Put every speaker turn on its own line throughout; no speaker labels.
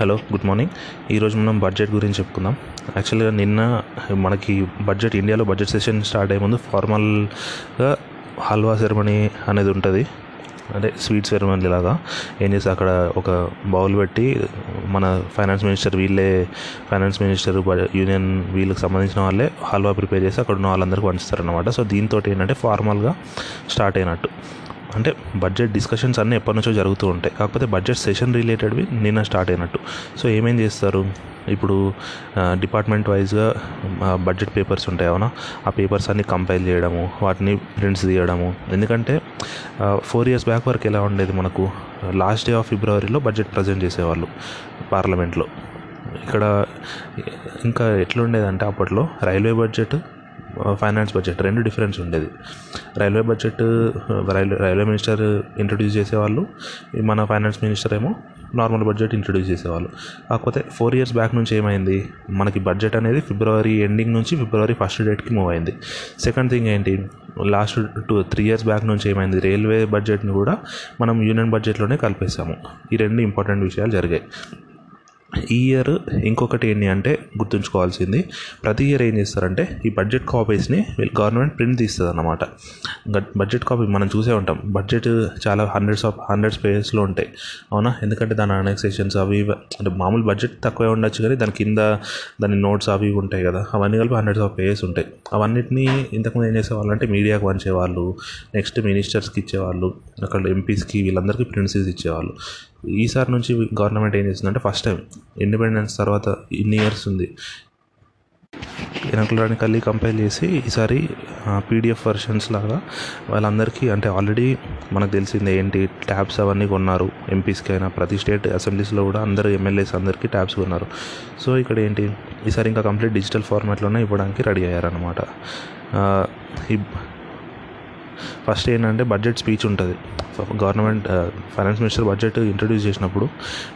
Hello good morning. ఈరోజు మనం budget గురించి చెప్పుకుందాం. యాక్చువల్గా నిన్న మనకి బడ్జెట్ ఇండియాలో బడ్జెట్ సెషన్ స్టార్ట్ అయ్యే ముందు ఫార్మల్గా హల్వా సెరమనీ అనేది ఉంటుంది. అంటే స్వీట్ సెరమనీ లాగా. ఏం చేస్తే అక్కడ ఒక బౌల్ పెట్టి మన ఫైనాన్స్ మినిస్టర్ వీళ్ళే ఫైనాన్స్ మినిస్టర్ యూనియన్ వీళ్ళకి సంబంధించిన వాళ్ళే హల్వా ప్రిపేర్ చేసి అక్కడ ఉన్న వాళ్ళందరికీ పంచుతారనమాట సో దీంతో ఏంటంటే ఫార్మల్గా స్టార్ట్ అయినట్టు. అంటే బడ్జెట్ డిస్కషన్స్ అన్నీ ఎప్పటి నుంచో జరుగుతూ ఉంటాయి. కాకపోతే బడ్జెట్ సెషన్ రిలేటెడ్వి నిన్న స్టార్ట్ అయినట్టు. సో ఏమేం చేస్తారు? ఇప్పుడు డిపార్ట్మెంట్ వైజ్గా బడ్జెట్ పేపర్స్ ఉంటాయి అవునా? ఆ పేపర్స్ అన్ని కంపైల్ చేయడము వాటిని ప్రింట్స్ తీయడము. ఎందుకంటే ఫోర్ ఇయర్స్ బ్యాక్ వరకు ఎలా ఉండేది మనకు? లాస్ట్ డే ఆఫ్ ఫిబ్రవరిలో బడ్జెట్ ప్రజెంట్ చేసేవాళ్ళు పార్లమెంట్లో ఇక్కడ ఇంకా ఎట్లుండేదంటే అప్పట్లో రైల్వే బడ్జెట్ ఫైనాన్స్ బడ్జెట్ రెండు డిఫరెన్స్ ఉండేది. Railway budget railway railway minister introduce చేసేవాళ్ళు మన ఫైనాన్స్ మినిస్టర్ ఏమో నార్మల్ బడ్జెట్ ఇంట్రడ్యూస్ చేసేవాళ్ళు. కాకపోతే ఫోర్ ఇయర్స్ బ్యాక్ నుంచి ఏమైంది? మనకి బడ్జెట్ అనేది ఫిబ్రవరి ఎండింగ్ నుంచి ఫిబ్రవరి ఫస్ట్ డేట్కి మూవ్ అయింది. సెకండ్ థింగ్ ఏంటి? Last two three years back నుంచి ఏమైంది? రైల్వే బడ్జెట్ని కూడా మనం యూనియన్ బడ్జెట్లోనే కలిపేసాము ఈ రెండు ఇంపార్టెంట్ విషయాలు జరిగాయి. ఈ ఇయర్ ఇంకొకటి ఏంటి అంటే గుర్తుంచుకోవాల్సింది. ప్రతి ఇయర్ ఏం చేస్తారంటే ఈ బడ్జెట్ కాపీస్ని వీళ్ళు గవర్నమెంట్ ప్రింట్ తీస్తుంది అన్నమాట బడ్జెట్ కాపీ మనం చూసే ఉంటాం. బడ్జెట్ చాలా హండ్రెడ్స్ ఆఫ్ హండ్రెడ్స్ పేజెస్లో ఉంటాయి. అవునా? ఎందుకంటే దాని అనెక్సేషన్స్ అవి అంటే మామూలు బడ్జెట్ తక్కువే ఉండొచ్చు కానీ దాని కింద దాని నోట్స్ అవి ఇవి ఉంటాయి కదా. అవన్నీ కలిపి హండ్రెడ్స్ ఆఫ్ పేజెస్ ఉంటాయి. అవన్నిటిని ఇంతకుముందు ఏం చేసేవాళ్ళు అంటే మీడియాకి పంచేవాళ్ళు నెక్స్ట్ మినిస్టర్స్కి ఇచ్చేవాళ్ళు అక్కడ ఎంపీస్కి వీళ్ళందరికీ ప్రింట్స్ ఇచ్చేవాళ్ళు. ఈసారి నుంచి గవర్నమెంట్ ఏం చేస్తుందంటే ఫస్ట్ టైం ఇండిపెండెన్స్ తర్వాత ఇన్ని ఇయర్స్ ఉంది. ఎనకలానికల్లీ కంపైల్ చేసి ఈసారి పీడిఎఫ్ వర్షన్స్ లాగా వాళ్ళందరికీ అంటే ఆల్రెడీ మనకు తెలిసిందే ఏంటి ట్యాబ్స్ అవన్నీ కొన్నారు. ఎంపీస్కి అయినా ప్రతి స్టేట్ అసెంబ్లీస్లో కూడా అందరు ఎమ్మెల్యేస్ అందరికీ ట్యాబ్స్ కొన్నారు. సో ఇక్కడ ఏంటి ఈసారి ఇంకా కంప్లీట్ డిజిటల్ ఫార్మాట్లోనే ఇవ్వడానికి రెడీ అయ్యారనమాట ఫస్ట్ ఏంటంటే బడ్జెట్ స్పీచ్ ఉంటుంది. Government finance minister budget introduce చేసినప్పుడు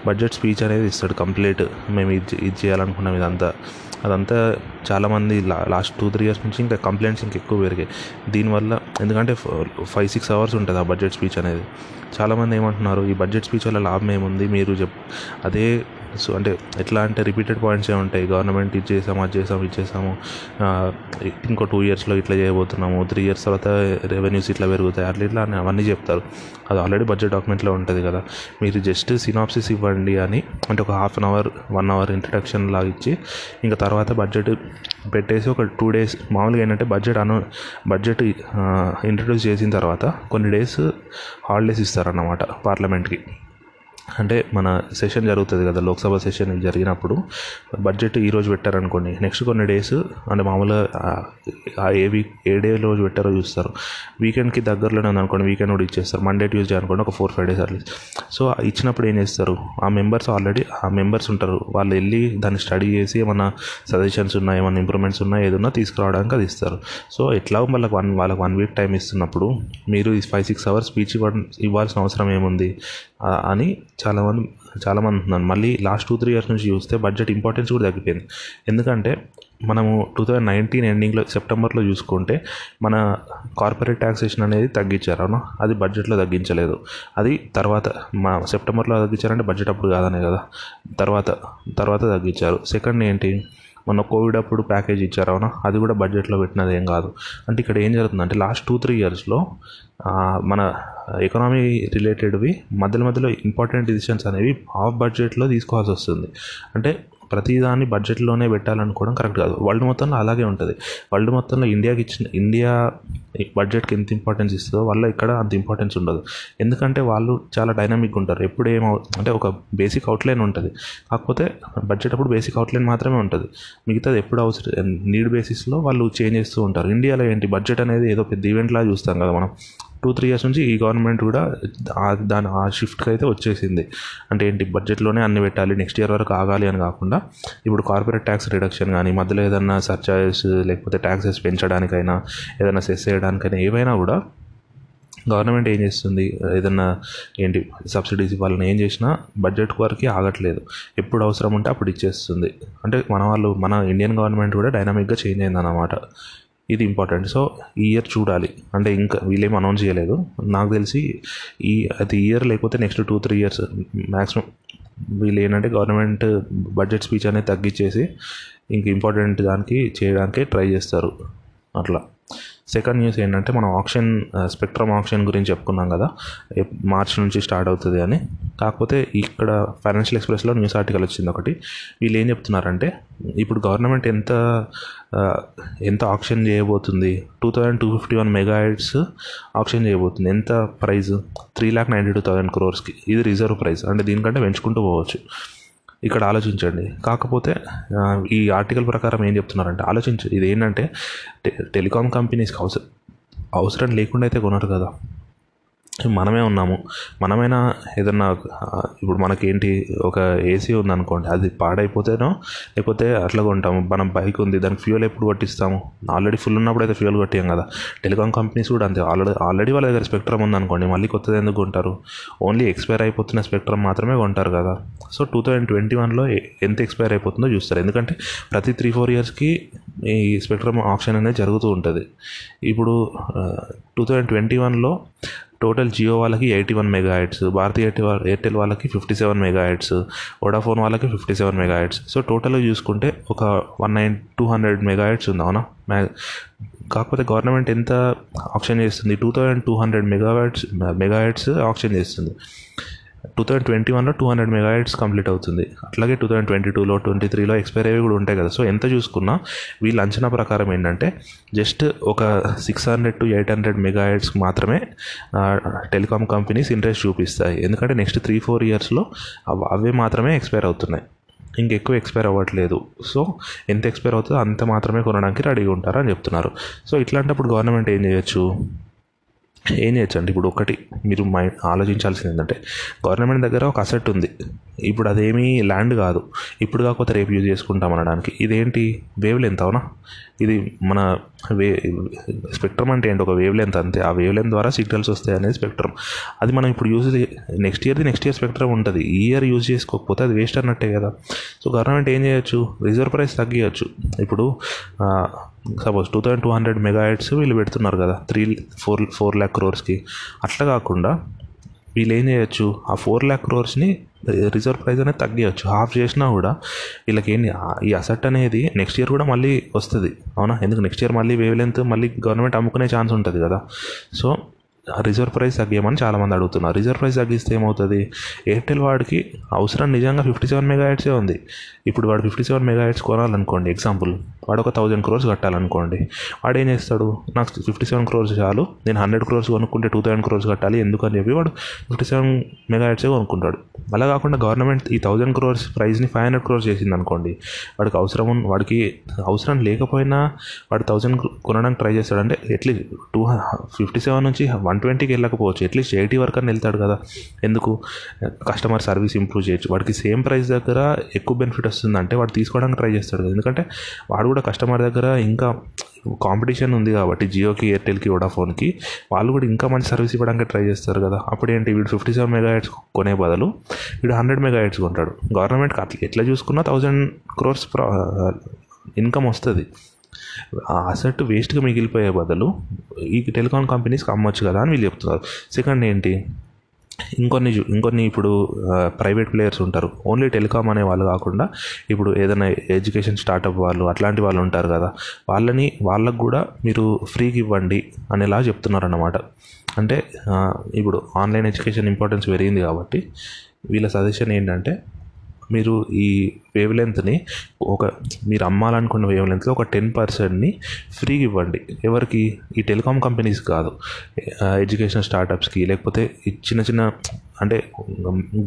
బడ్జెట్ స్పీచ్ అనేది ఇస్తాడు కంప్లీట్ మేము ఇది ఇది చేయాలనుకున్నాం ఇదంతా. అదంతా చాలామంది లాస్ట్ టూ త్రీ ఇయర్స్ నుంచి ఇంకా కంప్లైంట్స్ ఇంకా ఎక్కువ పెరిగాయి. దీనివల్ల ఎందుకంటే ఫైవ్ సిక్స్ అవర్స్ ఉంటుంది ఆ బడ్జెట్ స్పీచ్ అనేది. చాలామంది ఏమంటున్నారు ఈ బడ్జెట్ స్పీచ్ వల్ల లాభం ఏముంది? మీరు చెప్ అదే సో అంటే ఎట్లా అంటే రిపీటెడ్ పాయింట్స్ ఏ ఉంటాయి? గవర్నమెంట్ ఇది చేసాము అది చేసాము ఇది చేసాము. ఇంకో టూ ఇయర్స్లో ఇట్లా చేయబోతున్నాము. త్రీ ఇయర్స్ తర్వాత రెవెన్యూస్ ఇట్లా పెరుగుతాయి. అట్లా ఇట్లా అని అవన్నీ చెప్తారు. అది ఆల్రెడీ బడ్జెట్ డాక్యుమెంట్లో ఉంటుంది కదా. మీరు జస్ట్ సినాప్సిస్ ఇవ్వండి అని అంటే ఒక half an hour one hour introduction లాగా ఇచ్చి ఇంకా తర్వాత బడ్జెట్ పెట్టేసి ఒక టూ డేస్ మామూలుగా ఏంటంటే బడ్జెట్ అను బడ్జెట్ ఇంట్రడ్యూస్ చేసిన తర్వాత కొన్ని డేస్ హాలిడేస్ ఇస్తారన్నమాట పార్లమెంట్కి. అంటే మన సెషన్ జరుగుతుంది కదా లోక్సభ సెషన్ జరిగినప్పుడు. బడ్జెట్ ఈరోజు పెట్టారనుకోండి నెక్స్ట్ కొన్ని డేస్ అంటే మామూలుగా ఏ వీక్ ఏ డే రోజు పెట్టారో చూస్తారు. వీకెండ్కి దగ్గరలోనే ఉందనుకోండి వీకెండ్ కూడా ఇచ్చేస్తారు. మండే ట్యూస్డే అనుకోండి ఒక four five days at least so ఇచ్చినప్పుడు ఏం చేస్తారు? ఆ మెంబర్స్ ఆల్రెడీ ఆ మెంబర్స్ ఉంటారు. వాళ్ళు వెళ్ళి దాన్ని స్టడీ చేసి ఏమన్నా సజెషన్స్ ఉన్నాయి ఏమైనా ఇంప్రూవ్మెంట్స్ ఉన్నాయి ఏదన్నా తీసుకురావడానికి అది ఇస్తారు. సో ఎట్లా వాళ్ళకి వన్ వాళ్ళకి వన్ వీక్ టైం ఇస్తున్నప్పుడు మీరు ఈ ఫైవ్ సిక్స్ అవర్స్ స్పీచ్ ఇవ్వడం ఇవ్వాల్సిన అవసరం ఏముంది? అని చాలామంది చాలామంది అంటున్నాను మళ్ళీ లాస్ట్ టూ త్రీ ఇయర్స్ నుంచి చూస్తే బడ్జెట్ ఇంపార్టెన్స్ కూడా తగ్గిపోయింది. ఎందుకంటే మనము టూ థౌజండ్ నైన్టీన్ ఎండింగ్లో సెప్టెంబర్లో చూసుకుంటే మన కార్పొరేట్ ట్యాక్సేషన్ అనేది తగ్గించారు. అవునా? అది బడ్జెట్లో తగ్గించలేదు. అది తర్వాత మా సెప్టెంబర్లో తగ్గించారంటే బడ్జెట్ అప్పుడు కాదనే కదా. తర్వాత తర్వాత తగ్గించారు. సెకండ్ ఏంటి? మొన్న కోవిడ్ అప్పుడు ప్యాకేజ్ ఇచ్చారు అవునా? అది కూడా బడ్జెట్లో పెట్టినది ఏం కాదు. అంటే ఇక్కడ ఏం జరుగుతుందంటే లాస్ట్ టూ త్రీ ఇయర్స్లో మన ఎకనామీ రిలేటెడ్వి మధ్యలో మధ్యలో ఇంపార్టెంట్ డిసిషన్స్ అనేవి ఆఫ్ బడ్జెట్లో తీసుకోవాల్సి వస్తుంది. అంటే ప్రతిదాన్ని బడ్జెట్లోనే పెట్టాలనుకోవడం కరెక్ట్ కాదు. వరల్డ్ మొత్తంలో అలాగే ఉంటుంది. వరల్డ్ మొత్తంలో ఇండియాకి ఇచ్చిన ఇండియా బడ్జెట్కి ఎంత ఇంపార్టెన్స్ ఇస్తుందో వాళ్ళ ఇక్కడ అంత ఇంపార్టెన్స్ ఉండదు. ఎందుకంటే వాళ్ళు చాలా డైనమిక్గా ఉంటారు. ఎప్పుడు ఏమో అంటే ఒక బేసిక్ అవుట్లైన్ ఉంటుంది. కాకపోతే బడ్జెట్ అప్పుడు బేసిక్ అవుట్లైన్ మాత్రమే ఉంటుంది. మిగతాది ఎప్పుడు అవసరం నీడ్ బేసిస్లో వాళ్ళు చేంజ్ చేస్తూ ఉంటారు. ఇండియాలో ఏంటి? బడ్జెట్ అనేది ఏదో పెద్ద ఈవెంట్ లాగా చూస్తాం కదా మనం. టూ త్రీ ఇయర్స్ నుంచి ఈ గవర్నమెంట్ కూడా దాని ఆ షిఫ్ట్కి అయితే వచ్చేసింది. అంటే ఏంటి బడ్జెట్లోనే అన్ని పెట్టాలి నెక్స్ట్ ఇయర్ వరకు ఆగాలి అని కాకుండా ఇప్పుడు కార్పొరేట్ ట్యాక్స్ రిడక్షన్ కానీ మధ్యలో ఏదైనా సర్చార్జెస్ లేకపోతే ట్యాక్సెస్ పెంచడానికైనా ఏదైనా సెస్ చేయడానికైనా ఏవైనా కూడా గవర్నమెంట్ ఏం చేస్తుంది? ఏదన్నా ఏంటి సబ్సిడీస్ ఇవ్వాలని ఏం చేసినా బడ్జెట్ వరకు ఆగట్లేదు. ఎప్పుడు అవసరం ఉంటే అప్పుడు ఇచ్చేస్తుంది. అంటే మన వాళ్ళు మన ఇండియన్ గవర్నమెంట్ కూడా డైనామిక్గా చేంజ్ అయిందన్నమాట. ఇది ఇంపార్టెంట్ సో ఈ ఇయర్ చూడాలి. అంటే ఇంకా వీళ్ళేం అనౌన్స్ చేయలేదు. నాకు తెలిసి ఈ అది ఇయర్ లేకపోతే next two three years maximum వీళ్ళు ఏంటంటే గవర్నమెంట్ బడ్జెట్ స్పీచ్ అనేది తగ్గించేసి ఇంక ఇంపార్టెంట్ దానికి చేయడానికి ట్రై చేస్తారు. అట్లా. సెకండ్ న్యూస్ ఏంటంటే మనం ఆప్షన్ స్పెక్ట్రమ్ ఆప్షన్ గురించి చెప్పుకున్నాం కదా. మార్చ్ నుంచి స్టార్ట్ అవుతుంది అని. కాకపోతే ఇక్కడ ఫైనాన్షియల్ ఎక్స్ప్రెస్లో న్యూస్ ఆర్టికల్ వచ్చింది ఒకటి. వీళ్ళు ఏం చెప్తున్నారంటే ఇప్పుడు గవర్నమెంట్ ఎంత ఎంత ఆప్షన్ చేయబోతుంది? Two thousand two fifty one megahertz auction చేయబోతుంది. ఎంత price? Three lakh ninety two thousand క్రోర్స్కి ఇది రిజర్వ్ ప్రైస్ అంటే దీనికంటే పెంచుకుంటూ పోవచ్చు. ఇక్కడ ఆలోచించండి. కాకపోతే ఈ ఆర్టికల్ ప్రకారం ఏం చెప్తున్నారంటే ఆలోచించు. ఇది ఏంటంటే టెలికాం కంపెనీస్కి అవసరం అవసరం లేకుండా అయితే కొనరు కదా. మనమే ఉన్నాము. మనమైనా ఏదన్నా ఇప్పుడు మనకేంటి ఒక ఏసీ ఉందనుకోండి అది పాడైపోతేనో లేకపోతే అట్లా కొంటాము మనం బైక్ ఉంది దానికి ఫ్యూయల్ ఎప్పుడు కొట్టిస్తాము ఆల్రెడీ ఫుల్ ఉన్నప్పుడు అయితే ఫ్యూయల్ కొట్టాం కదా. టెలికాం కంపెనీస్ కూడా అంతే. ఆల్రెడీ ఆల్రెడీ వాళ్ళ దగ్గర స్పెక్ట్రమ్ ఉందనుకోండి మళ్ళీ కొత్తది ఎందుకు కొంటారు? ఓన్లీ ఎక్స్పైర్ అయిపోతున్న స్పెక్ట్రమ్ మాత్రమే కొంటారు కదా. సో టూ థౌజండ్ ట్వంటీ వన్లో ఎంత ఎక్స్పైర్ అయిపోతుందో చూస్తారు. ఎందుకంటే ప్రతి త్రీ ఫోర్ ఇయర్స్కి ఈ స్పెక్ట్రమ్ ఆప్షన్ అనేది జరుగుతూ ఉంటుంది. ఇప్పుడు టూ థౌజండ్ ట్వంటీ వన్లో టోటల్ జియో వాళ్ళకి eighty one megahertz Bharti Airtel వాళ్ళకి fifty seven megahertz Vodafone వాళ్ళకి fifty seven megahertz so టోటల్గా చూసుకుంటే ఒక one nine two hundred megahertz ఉంది అవునా? మ్యా కాకపోతే గవర్నమెంట్ ఎంత ఆప్షన్ చేస్తుంది? Two thousand two hundred megahertz megahertz auction చేస్తుంది. టూ థౌజండ్ ట్వంటీ వన్లో టూ హండ్రెడ్ మెగాహెడ్స్ కంప్లీట్ అవుతుంది. అట్లాగే టూ థౌజండ్ ట్వంటీ టూలో ట్వంటీ త్రీలో ఎక్స్పైర్ అయ్యి కూడా ఉంటాయి కదా. సో ఎంత చూసుకున్నా వీళ్ళ అంచనా ప్రకారం ఏంటంటే జస్ట్ ఒక six hundred to eight hundred megahertz మాత్రమే టెలికాం కంపెనీస్ ఇంట్రెస్ట్ చూపిస్తాయి. ఎందుకంటే నెక్స్ట్ త్రీ ఫోర్ ఇయర్స్లో అవే మాత్రమే ఎక్స్పైర్ అవుతున్నాయి. ఇంకెక్కువ ఎక్స్పైర్ అవ్వట్లేదు. సో ఎంత ఎక్స్పైర్ అవుతుందో అంత మాత్రమే కొనడానికి రెడీగా ఉంటారని చెప్తున్నారు. సో ఇట్లాంటప్పుడు గవర్నమెంట్ ఏం చేయొచ్చు? ఏం చేయొచ్చండి? ఇప్పుడు ఒకటి మీరు మైండ్ ఆలోచించాల్సింది ఏంటంటే గవర్నమెంట్ దగ్గర ఒక అసెట్ ఉంది. ఇప్పుడు అదేమీ ల్యాండ్ కాదు. ఇప్పుడు కాకపోతే రేపు యూజ్ చేసుకుంటాం అనడానికి. ఇదేంటి? వేవ్ లెంత్ అవునా? ఇది మన వే స్పెక్ట్రమ్ అంటే ఏంటి? ఒక వేవ్ లెంత్ అంతే. ఆ వేవ్ లెంత్ ద్వారా సిగ్నల్స్ వస్తాయి అనేది స్పెక్ట్రమ్. అది మనం ఇప్పుడు యూజ్ నెక్స్ట్ ఇయర్ది నెక్స్ట్ ఇయర్ స్పెక్ట్రమ్ ఉంటుంది. ఈ ఇయర్ యూజ్ చేసుకోకపోతే అది వేస్ట్ అన్నట్టే కదా. సో గవర్నమెంట్ ఏం చేయొచ్చు? రిజర్వ్ ప్రైస్ తగ్గియచ్చు. ఇప్పుడు suppose two thousand two hundred megahertz వీళ్ళు పెడుతున్నారు కదా త్రీ ఫోర్ ఫోర్ ల్యాక్ క్రోర్స్కి. అట్లా కాకుండా వీళ్ళు ఏం చేయొచ్చు? ఆ ఫోర్ ల్యాక్ క్రోర్స్ని రిజర్వ్ ప్రైస్ అనేది తగ్గియచ్చు. హాఫ్ చేసినా కూడా వీళ్ళకి ఏంటి ఈ అసెట్ అనేది నెక్స్ట్ ఇయర్ కూడా మళ్ళీ వస్తుంది. అవునా? ఎందుకు? నెక్స్ట్ ఇయర్ మళ్ళీ వేవ్ లెంత్ మళ్ళీ గవర్నమెంట్ అమ్ముకునే ఛాన్స్ ఉంటుంది కదా. సో రిజర్వ్ ప్రైస్ తగ్గియమని చాలామంది అడుగుతున్నారు. రిజర్వ్ ప్రైస్ తగ్గిస్తే ఏమవుతుంది? ఎయిర్టెల్ వాడికి అవసరం నిజంగా ఫిఫ్టీ సెవెన్ మెగా హెడ్సే ఉంది. ఇప్పుడు వాడు ఫిఫ్టీ సెవెన్ మెగా హెడ్స్ కొనాలనుకోండి ఎగ్జాంపుల్ వాడు ఒక థౌజండ్ క్రోర్స్ కట్టాలనుకోండి. వాడు ఏం చేస్తాడు? నాకు ఫిఫ్టీ సెవెన్ క్రోర్స్ చాలు నేను హండ్రెడ్ క్రోర్స్ కొనుక్కుంటే టూ థౌసండ్ క్రోర్స్ కట్టాలి ఎందుకని చెప్పి వాడు ఫిఫ్టీ సెవెన్ మెగా హెడ్సే కొనుక్కుంటాడు. అలా కాకుండా గవర్నమెంట్ ఈ థౌజండ్ క్రోర్స్ ప్రైస్ని ఫైవ్ హండ్రెడ్ క్రోర్స్ చేసింది అనుకోండి వాడికి అవసరం వాడికి అవసరం లేకపోయినా వాడు థౌజండ్ కొనడానికి ట్రై చేస్తాడంటే at least two fifty seven నుంచి వన్ ట్వంటీకి వెళ్ళకపోవచ్చు. అట్లీస్ట్ ఎయిటీ వరకు అని వెళ్తాడు కదా. ఎందుకు? కస్టమర్ సర్వీస్ ఇంప్రూవ్ చేయొచ్చు. వాడికి సేమ్ ప్రైస్ దగ్గర ఎక్కువ బెనిఫిట్ వస్తుంది అంటే వాడు తీసుకోవడానికి ట్రై చేస్తాడు కదా. ఎందుకంటే వాడు కూడా కస్టమర్ దగ్గర ఇంకా కాంపిటీషన్ ఉంది కాబట్టి జియోకి ఎయిర్టెల్కి వోడాఫోన్కి వాళ్ళు కూడా ఇంకా మంచి సర్వీస్ ఇవ్వడానికి ట్రై చేస్తారు కదా. అప్పుడు ఏంటి? వీడు ఫిఫ్టీ సెవెన్ మెగా హెడ్స్ కొనే బదులు వీడు హండ్రెడ్ మెగా హెడ్స్ కొంటాడు గవర్నమెంట్కి అట్లా ఎట్లా చూసుకున్నా థౌజండ్ క్రోర్స్ ఇన్కమ్ వస్తుంది. ఆ అసెట్ వేస్ట్గా మిగిలిపోయే బదులు ఈ టెలికాం కంపెనీస్కి అమ్మొచ్చు కదా అని వీళ్ళు చెప్తున్నారు. సెకండ్ ఏంటి? ఇంకొన్ని ఇంకొన్ని ఇప్పుడు ప్రైవేట్ ప్లేయర్స్ ఉంటారు. ఓన్లీ టెలికామ్ అనే వాళ్ళు కాకుండా ఇప్పుడు ఏదైనా ఎడ్యుకేషన్ స్టార్టప్ వాళ్ళు అట్లాంటి వాళ్ళు ఉంటారు కదా. వాళ్ళని వాళ్ళకు కూడా మీరు ఫ్రీకి ఇవ్వండి అనేలా చెప్తున్నారు అన్నమాట అంటే ఇప్పుడు ఆన్లైన్ ఎడ్యుకేషన్ ఇంపార్టెన్స్ పెరిగింది కాబట్టి వీళ్ళ సజెషన్ ఏంటంటే మీరు ఈ వేవ్ లెంత్ని ఒక మీరు అమ్మాలనుకున్న వేవ్ లెంత్లో ఒక టెన్ పర్సెంట్ని ఫ్రీగా ఇవ్వండి. ఎవరికి? ఈ టెలికాం కంపెనీస్ కాదు. ఎడ్యుకేషన్ స్టార్టప్స్కి లేకపోతే ఈ చిన్న చిన్న అంటే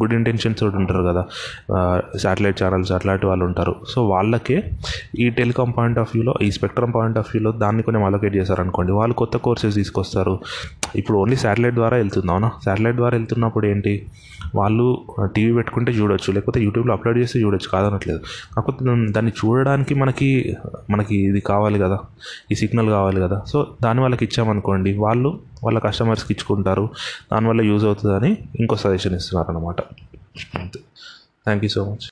గుడ్ ఇంటెన్షన్స్ తోటి ఉంటారు కదా శాటిలైట్ ఛానల్స్ అట్లాంటి వాళ్ళు ఉంటారు. సో వాళ్ళకే ఈ టెలికాం పాయింట్ ఆఫ్ వ్యూలో ఈ స్పెక్ట్రమ్ పాయింట్ ఆఫ్ వ్యూలో దాన్ని కొంచెం అలొకేట్ చేశారనుకోండి. వాళ్ళు కొత్త కోర్సెస్ తీసుకొస్తారు. ఇప్పుడు ఓన్లీ శాటిలైట్ ద్వారా వెళ్తుంది అవునా శాటిలైట్ ద్వారా వెళ్తున్నప్పుడు ఏంటి? వాళ్ళు టీవీ పెట్టుకుంటే చూడొచ్చు లేకపోతే యూట్యూబ్లో అప్లోడ్ చేస్తే చూడొచ్చు కాదనట్లేదు. కాకపోతే దాన్ని చూడడానికి మనకి మనకి ఇది కావాలి కదా ఈ సిగ్నల్ కావాలి కదా. సో దాని వాళ్ళకి ఇచ్చామనుకోండి వాళ్ళు వాళ్ళ కస్టమర్స్కి ఇచ్చుకుంటారు. దానివల్ల యూజ్ అవుతుందని ఇంకో సజెషన్ ఇస్తున్నారు అనమాట అంతే. Thank you so much